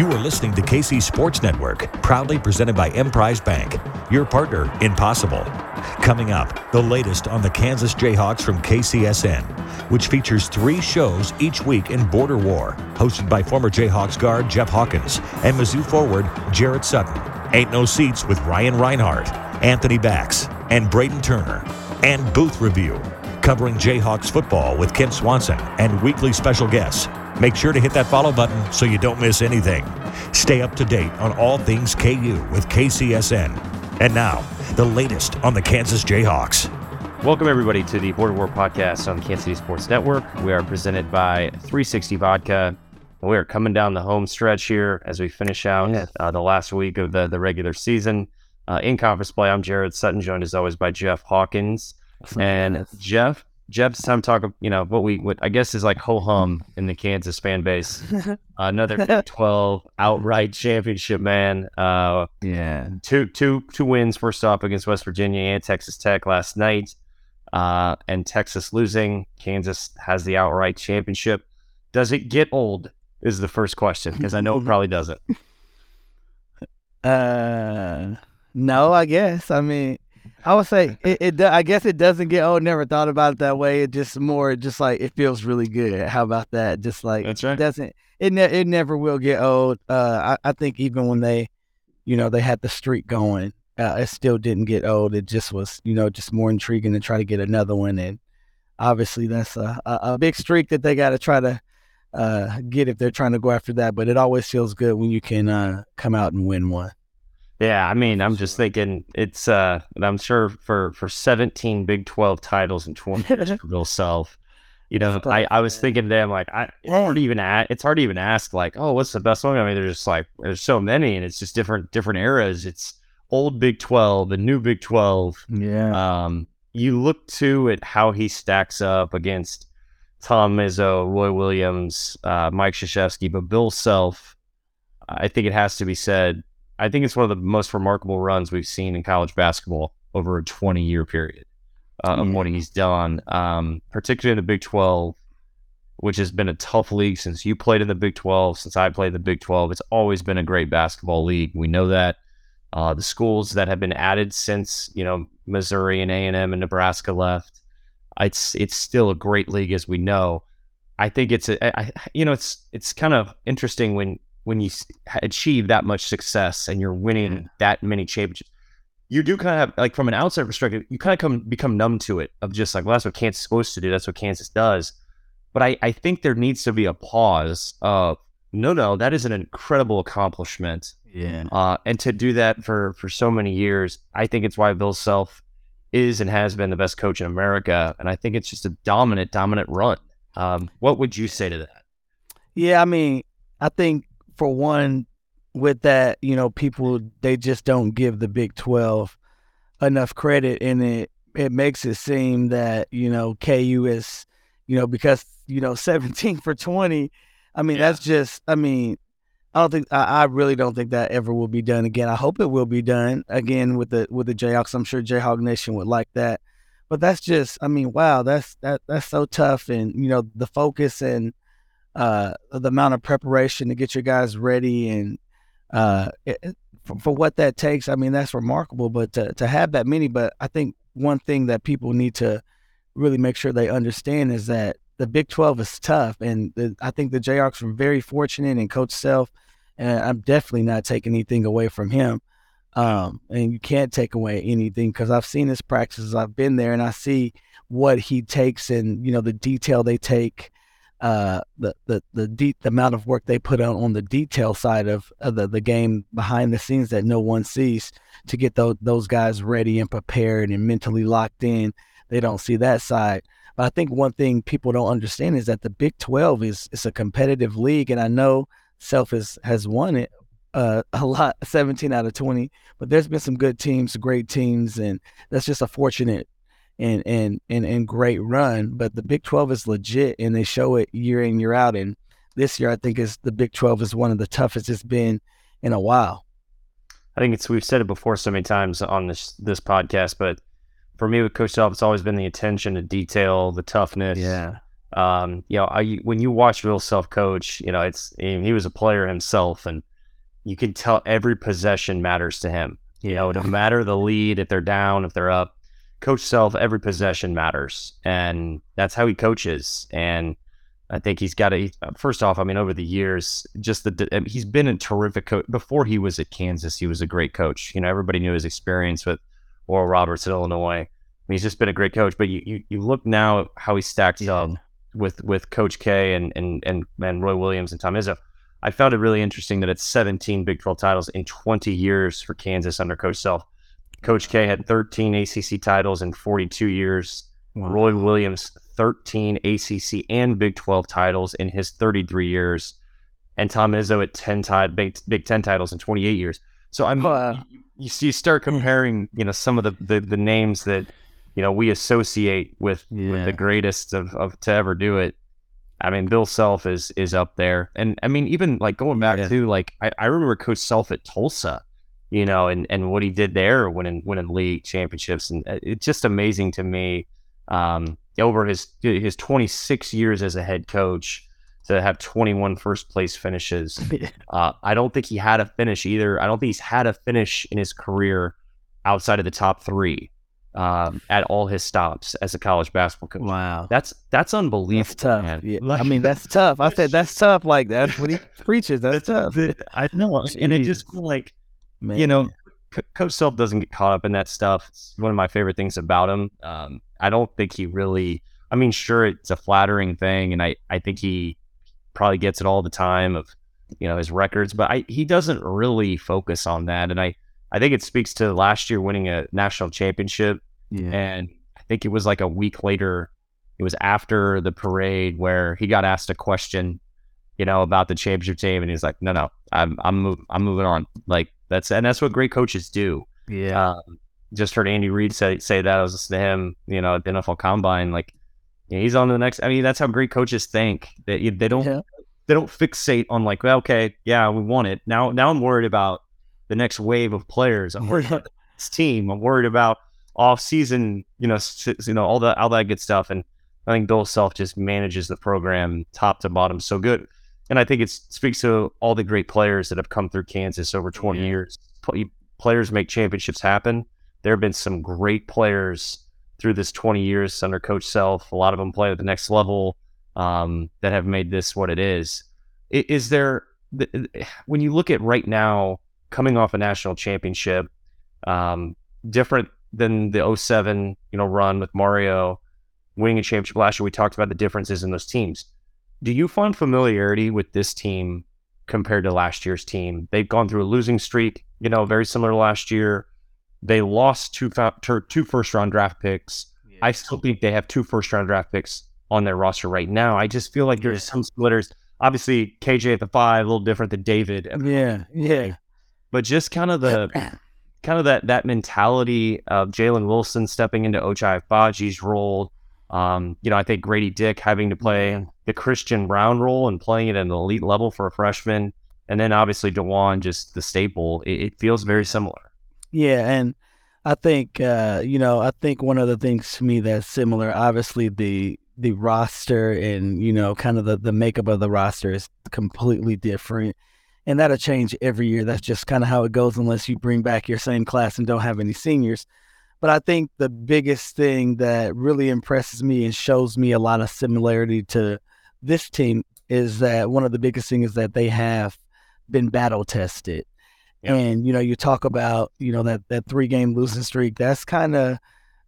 You are listening to KC Sports Network, proudly presented by Emprise Bank, your partner in possible. Coming up, the latest on the Kansas Jayhawks from KCSN, which features three shows each week in Border War, hosted by former Jayhawks guard Jeff Hawkins and Mizzou forward Jarrett Sutton. Ain't No Seats with Ryan Reinhardt, Anthony Bax, and Braden Turner. And Booth Review, covering Jayhawks football with Kent Swanson and weekly special guests. Make sure to hit that follow button so you don't miss anything. Stay up to date on all things KU with KCSN. And now, the latest on the Kansas Jayhawks. Welcome, everybody, to the Border War podcast on the Kansas City Sports Network. We are presented by 360 Vodka. We are coming down the home stretch here as we finish out Yes. uh, the last week of the, the regular season. Uh, in conference play, I'm Jarrett Sutton, joined as always by Jeff Hawkins. And Jeff, Jeff's time to talk, you know, what we, what I guess is like ho hum in the Kansas fan base. Another 12 outright championship, man. Uh, yeah. two two two wins first off against West Virginia and Texas Tech last night, uh, and Texas losing. Kansas has the outright championship. Does it get old? Is the first question because I know it probably doesn't. Uh, no, I guess. I mean, I would say it. it do- I guess it doesn't get old. Never thought about it that way. It just more, just like it feels really good. How about that? Just like That's right. it doesn't. It ne- it never will get old. Uh, I, I think even when they, you know, they had the streak going, uh, it still didn't get old. It just was, you know, just more intriguing to try to get another one. And obviously, that's a a, a big streak that they got to try to uh, get if they're trying to go after that. But it always feels good when you can uh, come out and win one. Yeah, I mean, I'm just thinking it's. uh I'm sure for for 17 Big 12 titles in 20 years for Bill Self. You know, I, I was thinking today, I'm like, I, it's hard to even ask, it's hard to even ask like, oh, what's the best one? I mean, there's just like there's so many, and it's just different different eras. It's old Big 12, the new Big 12, Yeah. Um, you look too at how he stacks up against Tom Izzo, Roy Williams, uh, Mike Krzyzewski, but Bill Self, I think it has to be said. I think it's one of the most remarkable runs we've seen in college basketball over a 20 year period uh, of Yeah. what he's done, um, particularly in the Big 12, which has been a tough league since you played in the Big 12, since I played in the Big 12. It's always been a great basketball league. We know that. Uh, the schools that have been added since you know Missouri and A and M and Nebraska left, it's it's still a great league as we know. I think it's a, I, you know it's it's kind of interesting when when you achieve that much success and you're winning that many championships. You do kind of have like from an outside perspective, you kind of come become numb to it of just like well that's what Kansas is supposed to do, that's what Kansas does. But I I think there needs to be a pause of no no that is an incredible accomplishment Yeah. uh, and to do that for for so many years, I think it's why Bill Self is and has been the best coach in America, and I think it's just a dominant, dominant run. Um, what would you say to that? Yeah, I mean, I think for one, with that, you know, people they just don't give the Big Twelve enough credit, and it it makes it seem that you know KU is, you know, because you know seventeen for twenty. I mean, that's just. I mean, I don't think I, I really don't think that ever will be done again. I hope it will be done again with the with the Jayhawks. I'm sure Jayhawk Nation would like that. But that's just, I mean, wow, that's that that's so tough, and you know the focus and uh, the amount of preparation to get your guys ready, and uh, it, for, for what that takes, I mean, that's remarkable. But to, to have that many, but I think one thing that people need to really make sure they understand is that the Big 12 is tough. And the, I think the Jayhawks were very fortunate and Coach Self. And I'm definitely not taking anything away from him. Um, and you can't take away anything because I've seen his practices. I've been there and I see what he takes and, you know, the detail they take uh, the the the, de- the amount of work they put on on the detail side of, of the, the game behind the scenes that no one sees to get those those guys ready and prepared and mentally locked in. They don't see that side. But I think one thing people don't understand is that the Big Twelve is is a competitive league, and I know Self has has won it uh, a lot, seventeen out of twenty. But there's been some good teams, great teams, and that's just a fortunate and and and and great run. But the Big Twelve is legit, and they show it year in year out. And this year, I think is the Big Twelve is one of the toughest it's been in a while. I think it's we've said it before so many times on this this podcast, but for me with Coach Self, it's always been the attention to detail, the toughness. Yeah. Um, you know, I, when you watch Bill Self coach, you know, it's he was a player himself, and you can tell every possession matters to him. You know, no matter the lead, if they're down, if they're up, Coach Self, every possession matters, and that's how he coaches. And I think he's got a first off. I mean, over the years, just the he's been a terrific coach. Before he was at Kansas, he was a great coach. You know, everybody knew his experience with Oral Roberts at Illinois. I mean, he's just been a great coach. But you you, you look now at how he stacks yeah. up with with Coach K and and and and Roy Williams and Tom Izzo. I found it really interesting that it's 17 Big 12 titles in 20 years for Kansas under Coach Self. Coach K had 13 ACC titles in 42 years. Wow. Roy Williams, 13 ACC and Big 12 titles in his 33 years. And Tom Izzo at 10 t- Big, Big 10 titles in 28 years. So I'm, uh, you, you start comparing, you know, some of the, the, the names that, you know, we associate with, yeah. with the greatest of, of to ever do it. I mean, Bill Self is is up there, and I mean, even like going back yeah. to like I, I remember Coach Self at Tulsa you know, and, and what he did there winning winning league championships, and uh, it's just amazing to me. Um, over his his 26 years as a head coach to have 21 first place finishes. Uh, I don't think he had a finish either. I don't think he's had a finish in his career outside of the top three um, at all his stops as a college basketball coach. Wow, that's that's unbelievable. That's tough. Yeah. I mean, that's tough. I said that's tough. Like that's what he preaches. That's tough. I know, and it just like Man. You know, C- Coach Self doesn't get caught up in that stuff. It's one of my favorite things about him. Um, I don't think he really. I mean, sure, it's a flattering thing, and I I think he probably gets it all the time of you know his records, but I, he doesn't really focus on that, and I I think it speaks to last year winning a national championship, yeah. and I think it was like a week later. It was after the parade where he got asked a question, you know, about the championship team, and he's like, "No, no, I'm I'm move, I'm moving on." Like that's and that's what great coaches do. Yeah. Um, just heard Andy Reid say say that. I was listening to him, you know, at the NFL Combine. Like he's on to the next. I mean, that's how great coaches think. That they, they don't yeah. they don't fixate on like, well, okay, yeah, we won it. Now now I'm worried about the next wave of players. I'm worried about this team. I'm worried about off season. You know, you know all that all that good stuff. And I think Bill Self just manages the program top to bottom so good and I think it speaks to all the great players that have come through Kansas over 20 yeah. years. Players make championships happen. There have been some great players through this 20 years under Coach Self. A lot of them play at the next level um, that have made this what it is. Is there, when you look at right now, coming off a national championship, um, different than the 07, you know, run with Mario winning a championship last year, we talked about the differences in those teams do you find familiarity with this team compared to last year's team? They've gone through a losing streak, you know, very similar to last year. They lost two two first round draft picks. Yeah. I still think they have two first round draft picks on their roster right now. I just feel like there's some splitters. Obviously, KJ at the five, a little different than David. Yeah, yeah. But just kind of the kind of that that mentality of Jalen Wilson stepping into Ochai Agbaji's role, um, you know, I think Grady Dick having to play the Christian Braun role and playing it at an elite level for a freshman, and then obviously Dajuan, just the staple. It, it feels very similar. Yeah, and I think uh, you know, I think one of the things to me that's similar, obviously the the roster and you know, kind of the the makeup of the roster is completely different. and that'll change every year. That's just kind of how it goes, unless you bring back your same class and don't have any seniors. But I think the biggest thing that really impresses me and shows me a lot of similarity to this team is that one of the biggest things is that they have been battle tested. Yep. And you know, you talk about you know that that three game losing streak. That's kind of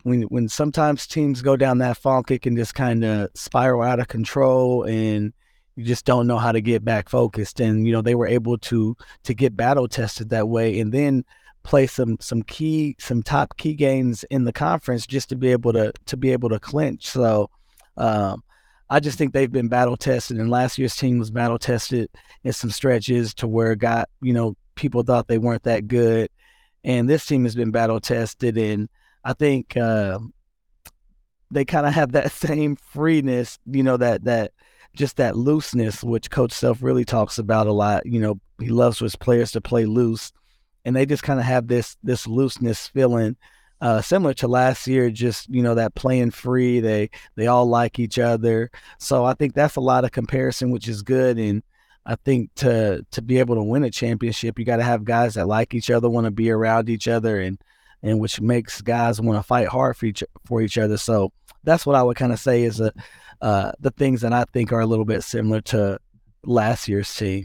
when when sometimes teams go down that funk, it can just kind of spiral out of control, and you just don't know how to get back focused. And you know, they were able to to get battle tested that way, and then play some some key some top key games in the conference just to be able to to be able to clinch. So um, I just think they've been battle tested, and last year's team was battle tested in some stretches to where got you know people thought they weren't that good, and this team has been battle tested, and I think uh, they kind of have that same freeness, you know that that just that looseness, which Coach Self really talks about a lot. You know, he loves his players to play loose and they just kind of have this this looseness feeling uh, similar to last year, just you know that playing free. They they all like each other, so I think that's a lot of comparison, which is good. And I think to to be able to win a championship, you got to have guys that like each other, want to be around each other, and and which makes guys want to fight hard for each for each other. So that's what I would kind of say is a, uh, the things that I think are a little bit similar to last year's team.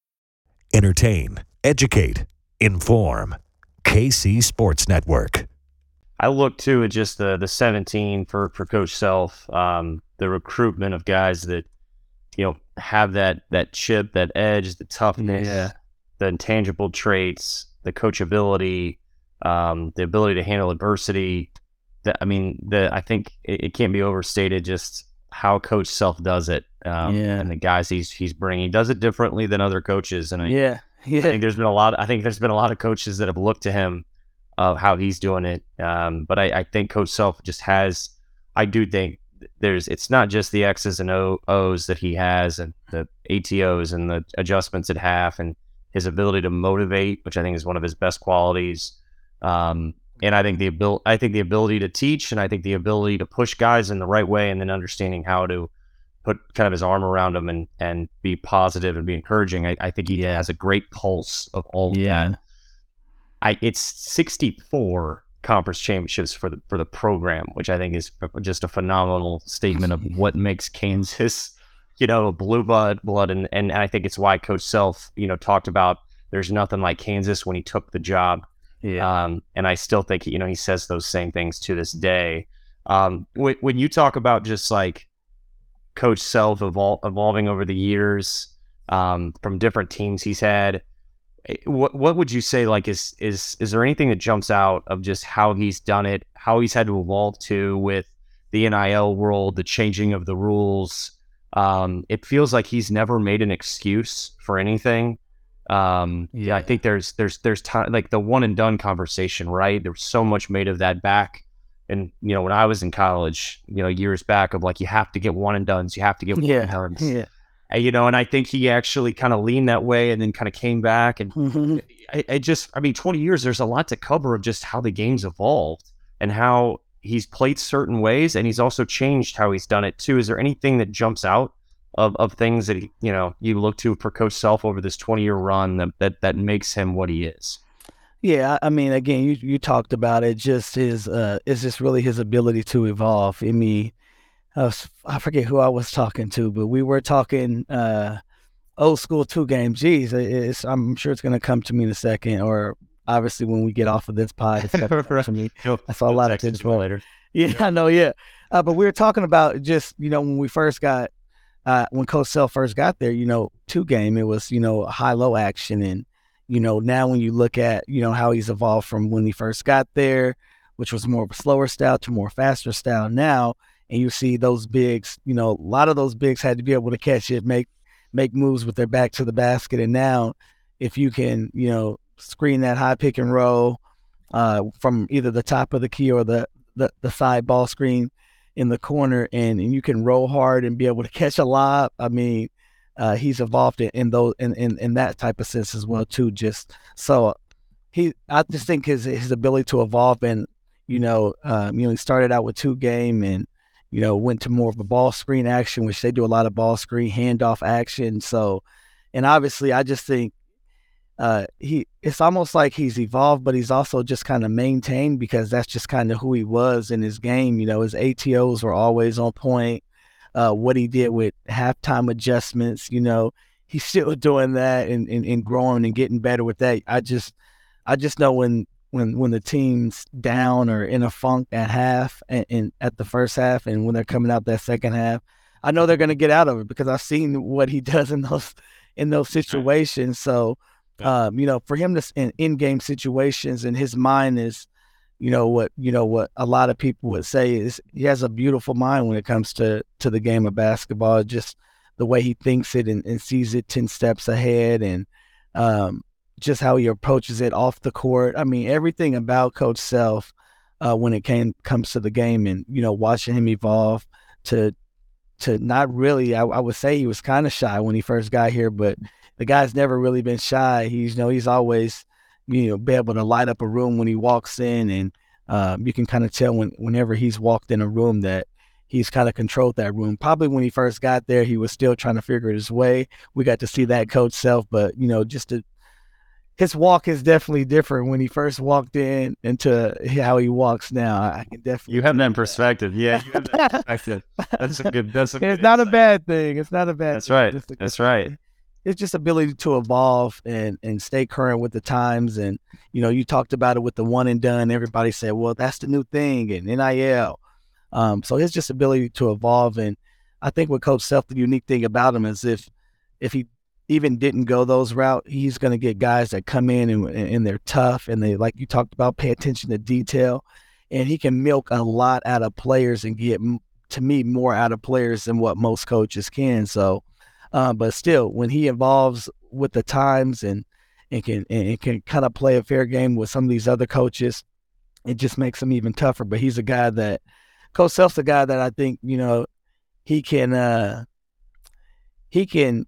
entertain, educate, inform. KC Sports Network. I look too at just the the 17 for for Coach Self, um, the recruitment of guys that you know have that that chip, that edge, the toughness, yeah. the intangible traits, the coachability, um, the ability to handle adversity. That I mean, the I think it, it can't be overstated just how Coach Self does it, um, yeah. and the guys he's he's bringing. He does it differently than other coaches, and I, yeah, yeah. I think there's been a lot. I think there's been a lot of coaches that have looked to him of how he's doing it. Um, but I, I, think Coach Self just has. I do think there's. It's not just the X's and o, O's that he has, and the ATOs and the adjustments at half, and his ability to motivate, which I think is one of his best qualities. Um, and I think the ability, I think the ability to teach, and I think the ability to push guys in the right way, and then understanding how to put kind of his arm around him and and be positive and be encouraging. I, I think he yeah. has a great pulse of all. Yeah, that. I it's sixty four conference championships for the for the program, which I think is just a phenomenal statement of what makes Kansas, you know, blue blood blood, and and I think it's why Coach Self, you know, talked about there's nothing like Kansas when he took the job yeah. Um, and I still think, you know, he says those same things to this day. Um, when, when you talk about just like coach self evol- evolving over the years um, from different teams he's had, eh, what what would you say like is is is there anything that jumps out of just how he's done it, how he's had to evolve to with the NIL world, the changing of the rules. Um, it feels like he's never made an excuse for anything. Um, yeah, I think there's there's there's time like the one and done conversation, right? There was so much made of that back, and you know when I was in college, you know years back of like you have to get one and duns, you have to get one Yeah. and duns, Yeah. And, you know, and I think he actually kind of leaned that way and then kind of came back and Mhm. I, I just, I mean, 20 years, there's a lot to cover of just how the game's evolved and how he's played certain ways and he's also changed how he's done it too. Is there anything that jumps out of, of things that, he, you know, you look to for Coach Self over this 20 year run that, that, that makes him what he is? Yeah, I mean, again, you you talked about it. Just his, uh, it's just really his ability to evolve. I mean, I, was, I forget who I was talking to, but we were talking uh, old school two game. Geez, it's, I'm sure it's going to come to me in a second, or obviously when we get off of this pod, it's going to come to me. I saw a lot of things later. Yeah, I know. Yeah, uh, but we were talking about just you know when we first got uh, when Coach Self first got there, you know, two game it was you know high low action, and you know now when you look at you know how he's evolved from when he first got there, which was more of a slower style to more faster style now, and you see those bigs, you know, a lot of those bigs had to be able to catch it, make make moves with their back to the basket, and now if you can you know screen that high pick and roll uh, from either the top of the key or the the, the side ball screen in the corner and, and you can roll hard and be able to catch a lob. I mean, uh, he's evolved in, in those in, in, in that type of sense as well too. Just so he, I just think his his ability to evolve and you know, um, you know, he started out with two game and you know went to more of a ball screen action, which they do a lot of ball screen handoff action. So, and obviously, I just think uh, he it's almost like he's evolved, but he's also just kind of maintained because that's just kind of who he was in his game. You know, his ATOs were always on point. Uh, what he did with halftime adjustments, you know, he's still doing that and, and, and growing and getting better with that. I just I just know when when when the team's down or in a funk at half and, and at the first half and when they're coming out that second half, I know they're gonna get out of it because I've seen what he does in those in those situations. So um, you know, for him to in in-game situations and his mind is, you know, what you know what a lot of people would say is he has a beautiful mind when it comes to to the game of basketball. Just the way he thinks it and, and sees it ten steps ahead, and um, just how he approaches it off the court. I mean, everything about Coach Self uh, when it came comes to the game, and you know, watching him evolve to to not really. I, I would say he was kind of shy when he first got here, but the guy's never really been shy. He's you know he's always you know be able to light up a room when he walks in, and um, you can kind of tell when whenever he's walked in a room that he's kind of controlled that room. Probably when he first got there, he was still trying to figure his way. We got to see that coach self, but you know just to, his walk is definitely different when he first walked in into how he walks now. I can definitely You have that perspective. Yeah, you have that perspective. That's a good. That's a good It's not a bad thing. It's not a bad. That's thing. right. It's just a That's good right. thing. It's just ability to evolve and and stay current with the times. And you know, you talked about it with the one and done. Everybody said, "Well, that's the new thing," and NIL. Um, so his just ability to evolve, and I think with Coach Self, the unique thing about him is if if he even didn't go those route, he's going to get guys that come in and, and they're tough and they like you talked about pay attention to detail, and he can milk a lot out of players and get to me more out of players than what most coaches can. So, uh, but still, when he evolves with the times and and can and can kind of play a fair game with some of these other coaches, it just makes him even tougher. But he's a guy that Coach Self's a guy that I think you know he can uh he can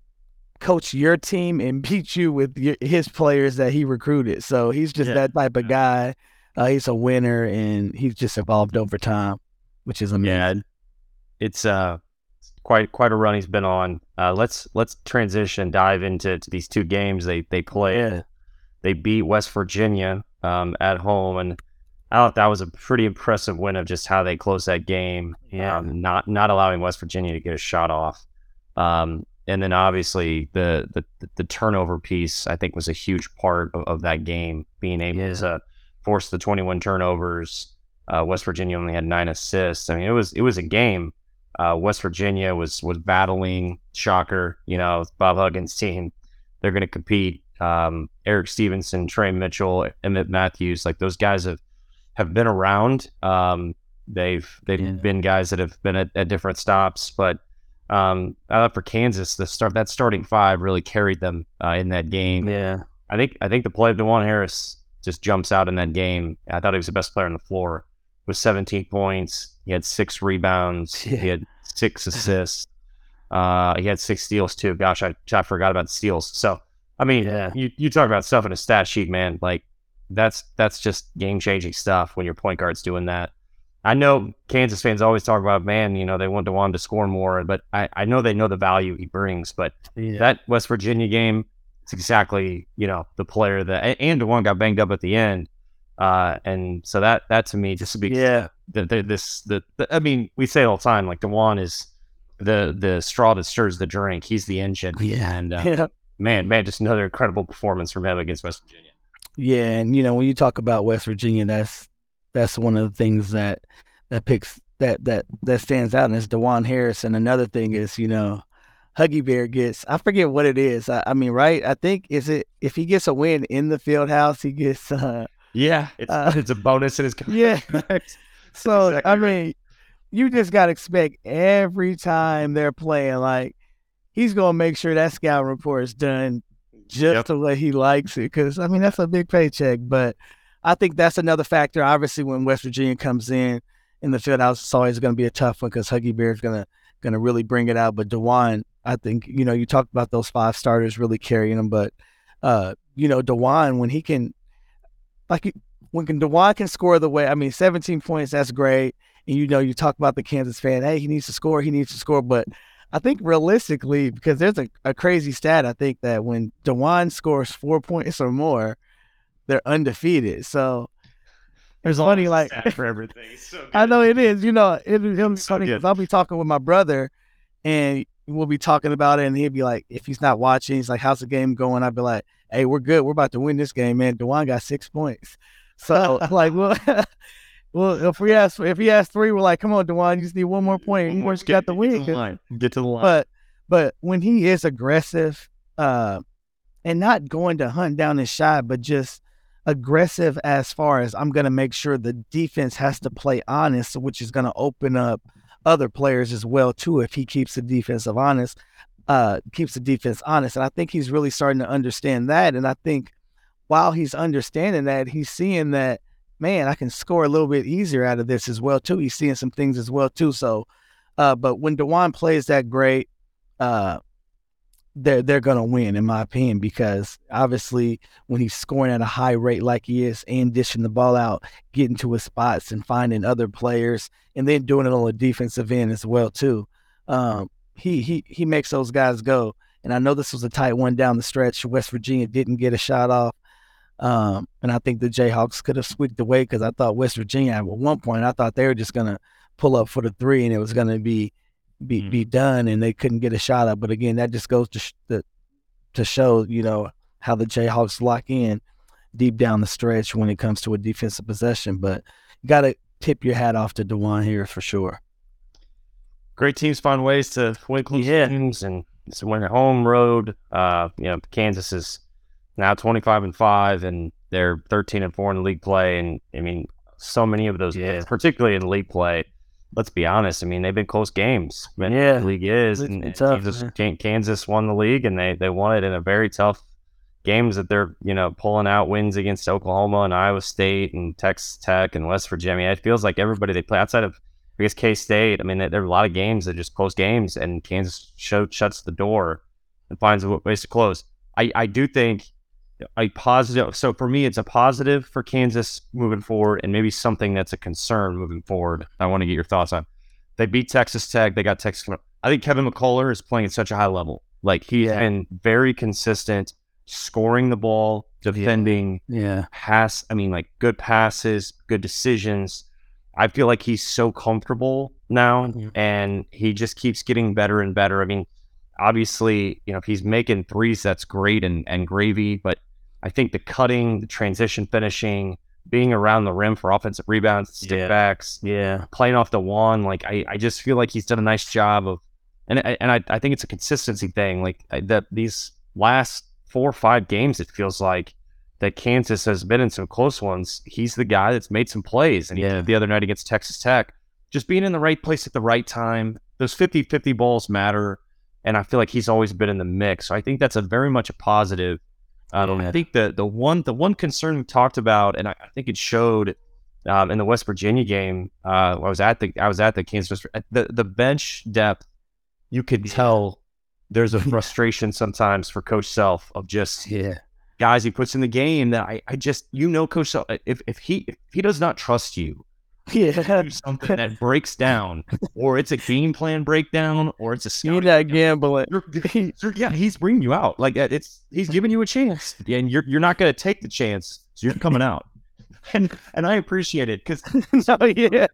coach your team and beat you with your, his players that he recruited. So he's just Yeah. that type of guy. Uh, he's a winner and he's just evolved over time, which is amazing. Yeah, it's uh quite quite a run he's been on. Uh, let's let's transition, dive into to these two games they they played. Yeah. They beat West Virginia um, at home, and I thought that was a pretty impressive win of just how they closed that game. Yeah. um, not not allowing West Virginia to get a shot off. Um, and then obviously the, the the turnover piece I think was a huge part of, of that game, being able Yeah. to force the 21 turnovers. Uh, West Virginia only had nine assists. I mean, it was it was a game. Uh, West Virginia was was battling. Shocker, you know, Bob Huggins' team. They're going to compete. Um, Erik Stevenson, Tre Mitchell, Emmitt Matthews, like those guys have have been around. Um, They've they've Yeah. been guys that have been at, at different stops, but um, I thought for Kansas, the start that starting five really carried them uh, in that game. Yeah. I think I think the play of Dajuan Harris just jumps out in that game. I thought he was the best player on the floor with 17 points. He had six rebounds. Yeah. He had six assists. Uh, he had six steals too. Gosh, I, I forgot about steals. So I mean, Yeah. you you talk about stuff in a stat sheet, man. Like that's that's just game changing stuff when your point guard's doing that. I know Kansas fans always talk about, man, you know, they want Dajuan to score more, but I, I know they know the value he brings. But Yeah. that West Virginia game, it's exactly you know the player that and Dajuan got banged up at the end, uh, and so that that to me just speaks Yeah. the, the, this the, the I mean we say all the time like Dajuan is the the straw that stirs the drink. He's the engine. Yeah. and uh, Yeah. man, man, just another incredible performance from him against West Virginia. Yeah, and you know when you talk about West Virginia, that's that's one of the things that that picks that that that stands out, and it's Dajuan Harris. And another thing is, you know, Huggy Bear gets I forget what it is. I, I mean, right? I think is it if he gets a win in the field house, he gets. uh Yeah, it's, Uh, it's a bonus in his contract. Yeah. So Exactly I mean, you just gotta expect every time they're playing, like he's gonna make sure that scout report is done just Yep. the way he likes it. Because I mean, that's a big paycheck. But I think that's another factor. Obviously, when West Virginia comes in in the field house, it's always going to be a tough one because Huggy Bear's gonna gonna really bring it out. But Dajuan, I think you know you talked about those five starters really carrying them, but uh, you know Dajuan when he can, like when can Dajuan can score the way I mean, 17 points that's great. And you know you talk about the Kansas fan, hey, he needs to score, he needs to score, but I think realistically, because there's a, a crazy stat, I think that when Dajuan scores four points or more, they're undefeated. So it's funny, like for everything. So I know it is. You know, it, it'll be So funny because I'll be talking with my brother, and we'll be talking about it, and he'll be like, if he's not watching, he's like, "How's the game going?" I'd be like, "Hey, we're good. We're about to win this game, man." Dajuan got six points, so like, well, well, if we ask if he has three, we're like, "Come on, Dajuan, you just need one more point. You just got the win. Get win." to the line. Get to the line. but but when he is aggressive, uh, and not going to hunt down his shot, but just aggressive as far as I'm gonna make sure the defense has to play honest, which is gonna open up other players as well too if he keeps the defensive honest, uh, keeps the defense honest. And I think he's really starting to understand that. And I think while he's understanding that, he's seeing that, man, I can score a little bit easier out of this as well too. He's seeing some things as well too. So uh, but when Dajuan plays that great, uh, they're they're gonna win in my opinion because obviously when he's scoring at a high rate like he is and dishing the ball out, getting to his spots and finding other players and then doing it on the defensive end as well too. Um, he he he makes those guys go. And I know this was a tight one down the stretch. West Virginia didn't get a shot off. Um, and I think the Jayhawks could have squeaked away because I thought West Virginia at one point I thought they were just gonna pull up for the three and it was gonna be be be done and they couldn't get a shot up. But again, that just goes to sh- the, to show you know how the Jayhawks lock in deep down the stretch when it comes to a defensive possession. But you got to tip your hat off to Dajuan here for sure. Great teams find ways to win close Yeah. games and so win at home road. Uh, you know, Kansas is now twenty five and five, and they're thirteen and four in league play. And I mean, so many of those, Yeah. particularly in league play. Let's be honest. I mean, they've been close games. I mean, Yeah. the league is, It's and, and tough, Kansas. Kansas won the league, and they they won it in a very tough games that they're you know pulling out wins against Oklahoma and Iowa State and Texas Tech and West Virginia. It feels like everybody they play outside of I guess K State. I mean, there are a lot of games that just close games, and Kansas show, shuts the door and finds a ways to close. I, I do think a positive. So for me, it's a positive for Kansas moving forward, and maybe something that's a concern moving forward. I want to get your thoughts on. They beat Texas Tech. They got Texas. I think Kevin McCullar is playing at such a high level. Like he's Yeah. been very consistent, scoring the ball, defending Yeah, pass. I mean, like good passes, good decisions. I feel like he's so comfortable now, and he just keeps getting better and better. I mean, obviously, you know, if he's making threes, that's great and and gravy. But I think the cutting, the transition finishing, being around the rim for offensive rebounds, stick Yeah. backs, yeah, playing off the wand. Like I, I just feel like he's done a nice job of, and I- and I, I think it's a consistency thing. Like I- that these last four or five games, it feels like that Kansas has been in some close ones. He's the guy that's made some plays. And yeah. the other night against Texas Tech, just being in the right place at the right time. Those 50 50 balls matter. And I feel like he's always been in the mix. So I think that's a very much a positive. Um, I think the the one the one concern we talked about, and I, I think it showed um, in the West Virginia game. Uh, I was at the I was at the Kansas the the bench depth. You could tell there's a frustration sometimes for Coach Self of just yeah guys he puts in the game that I, I just you know Coach Self if if he if he does not trust you yeah. something that breaks down or it's a game plan breakdown or it's a you're not gambling. yeah he's bringing you out. Like uh, it's he's giving you a chance and you're you're not going to take the chance so you're coming out. And and I appreciate it because no, yeah.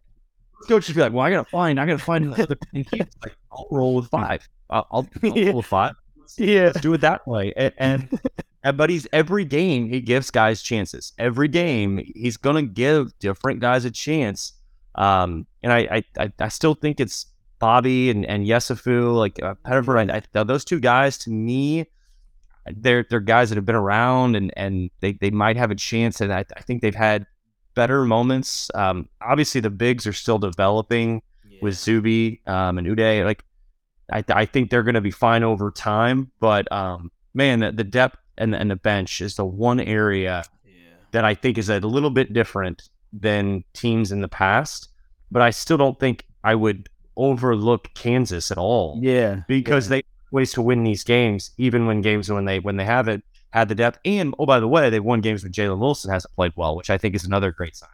Coach would be like well I gotta find I gotta find another like I'll roll with five. I'll, I'll, I'll yeah. roll with five. Yeah. Let's do it that way. And, and but he's every game he gives guys chances. Every game he's gonna give different guys a chance. Um, and I, I, I still think it's Bobby and and Yesufu, like uh, Pettiford. I, I, those two guys to me, they're they're guys that have been around and and they they might have a chance. And I, I think they've had better moments. Um, obviously the bigs are still developing yeah. with Zuby um, and Udeh. Like I, I think they're going to be fine over time. But um, man, the, the depth and and the bench is the one area yeah. that I think is a little bit different than teams in the past. But I still don't think I would overlook Kansas at all. Yeah, because yeah. they ways to win these games, even when games when they when they have it had the depth. And oh, by the way, they've won games when Jalen Wilson hasn't played well, which I think is another great sign.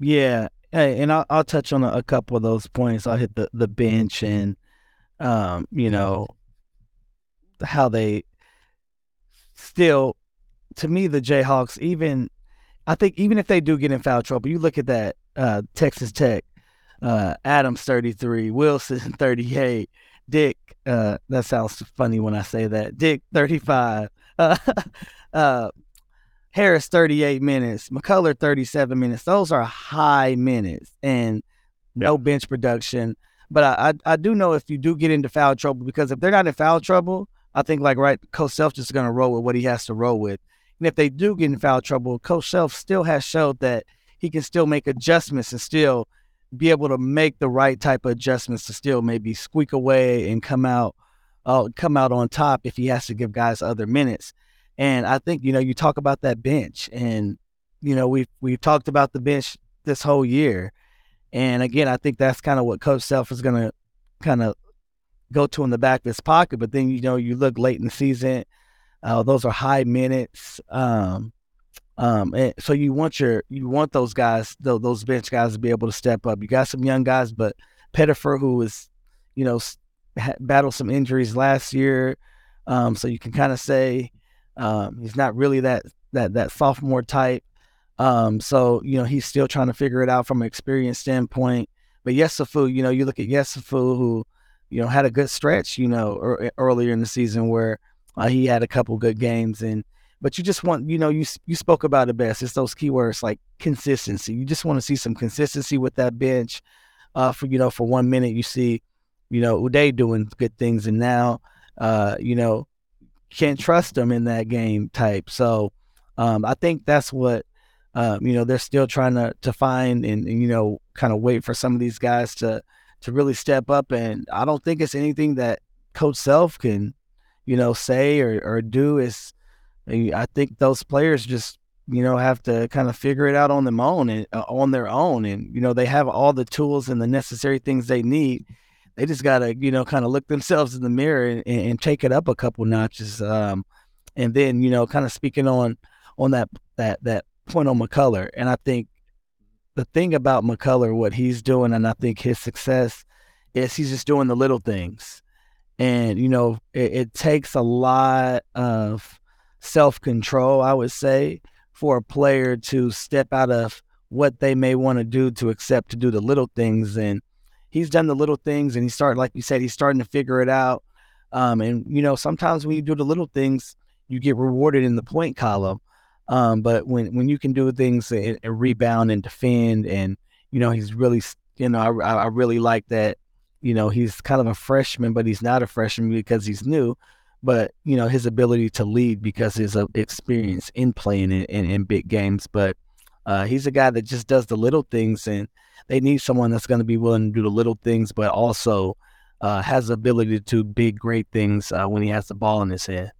Yeah, hey, and I'll, I'll touch on a, a, couple of those points. I'll hit the the bench and um, you know how they still, to me, the Jayhawks, even I think even if they do get in foul trouble, you look at that uh, Texas Tech, uh, Adams 33, Wilson 38, Dick, uh, that sounds funny when I say that, Dick 35, uh, uh, Harris 38 minutes, McCullar 37 minutes. Those are high minutes and no bench production. But I, I, I do know if you do get into foul trouble, because if they're not in foul trouble, I think like right, Coach Self just going to roll with what he has to roll with. And if they do get in foul trouble, Coach Self still has showed that he can still make adjustments and still be able to make the right type of adjustments to still maybe squeak away and come out, uh, come out on top if he has to give guys other minutes. And I think you know you talk about that bench, and you know we've we've talked about the bench this whole year, and again I think that's kind of what Coach Self is going to kind of go to in the back of his pocket. But then you know you look late in the season, uh, those are high minutes. Um, um, and so you want your you want those guys, those, those bench guys, to be able to step up. You got some young guys, but Pettiford, who was, you know, battled some injuries last year, um, so you can kind of say um, he's not really that that that sophomore type. Um, so you know he's still trying to figure it out from an experience standpoint. But Yesufu, you know, you look at Yesufu, who you know, had a good stretch, you know, er, earlier in the season where uh, he had a couple good games and but you just want, you know, you you spoke about it best. It's those keywords like consistency. You just want to see some consistency with that bench. Uh, for you know, for one minute you see, you know, Udeh doing good things, and now, uh, you know, can't trust them in that game type. So, um, I think that's what, um, you know, they're still trying to to find and, and you know, kind of wait for some of these guys to to really step up. And I don't think it's anything that Coach Self can, you know, say or, or do. Is I think those players just you know have to kind of figure it out on their own and uh, on their own. And you know they have all the tools and the necessary things they need. They just gotta you know kind of look themselves in the mirror and, and take it up a couple notches. Um, and then you know kind of speaking on on that that that point on McCullar, and I think the thing about McCullar, what he's doing, and I think his success is he's just doing the little things. And, you know, it, it takes a lot of self control, I would say, for a player to step out of what they may want to do to accept to do the little things. And he's done the little things and he started, like you said, he's starting to figure it out. Um, and, you know, sometimes when you do the little things, you get rewarded in the point column. Um, but when when you can do things and, and, rebound and defend, and you know he's really, you know, I I really like that. You know, he's kind of a freshman, but he's not a freshman because he's new. but you know his ability to lead because his uh, experience in playing in, in, in big games. But uh, he's a guy that just does the little things, and they need someone that's going to be willing to do the little things, but also uh, has ability to do big, great things uh, when he has the ball in his head.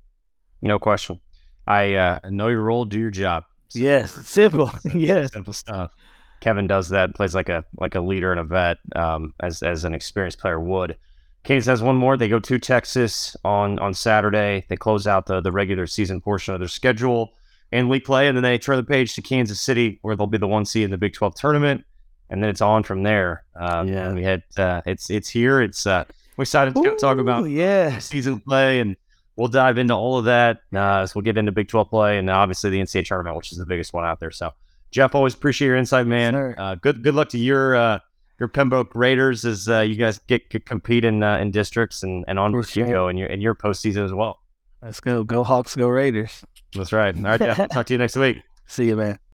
No question. I uh, know your role, do your job. Yes, simple. yes, simple stuff. Kevin does that, plays like a like a leader and a vet, um, as as an experienced player would. Kansas has one more. They go to Texas on on Saturday. They close out the the regular season portion of their schedule and league play, and then they turn the page to Kansas City, where they'll be the one seed in the Big Twelve tournament, and then it's on from there. Um, yeah, we had uh, it's it's here. It's uh, we're excited to Ooh, talk about yeah season play and we'll dive into all of that. Uh, so we'll get into Big 12 play and obviously the NCAA tournament, which is the biggest one out there. So, Jeff, always appreciate your insight, man. Uh, good good luck to your uh, your Pembroke Raiders as uh, you guys get, get compete in uh, in districts and and on you go in your in your postseason as well. Let's go, go Hawks, go Raiders. That's right. All right, Jeff. talk to you next week. See you, man.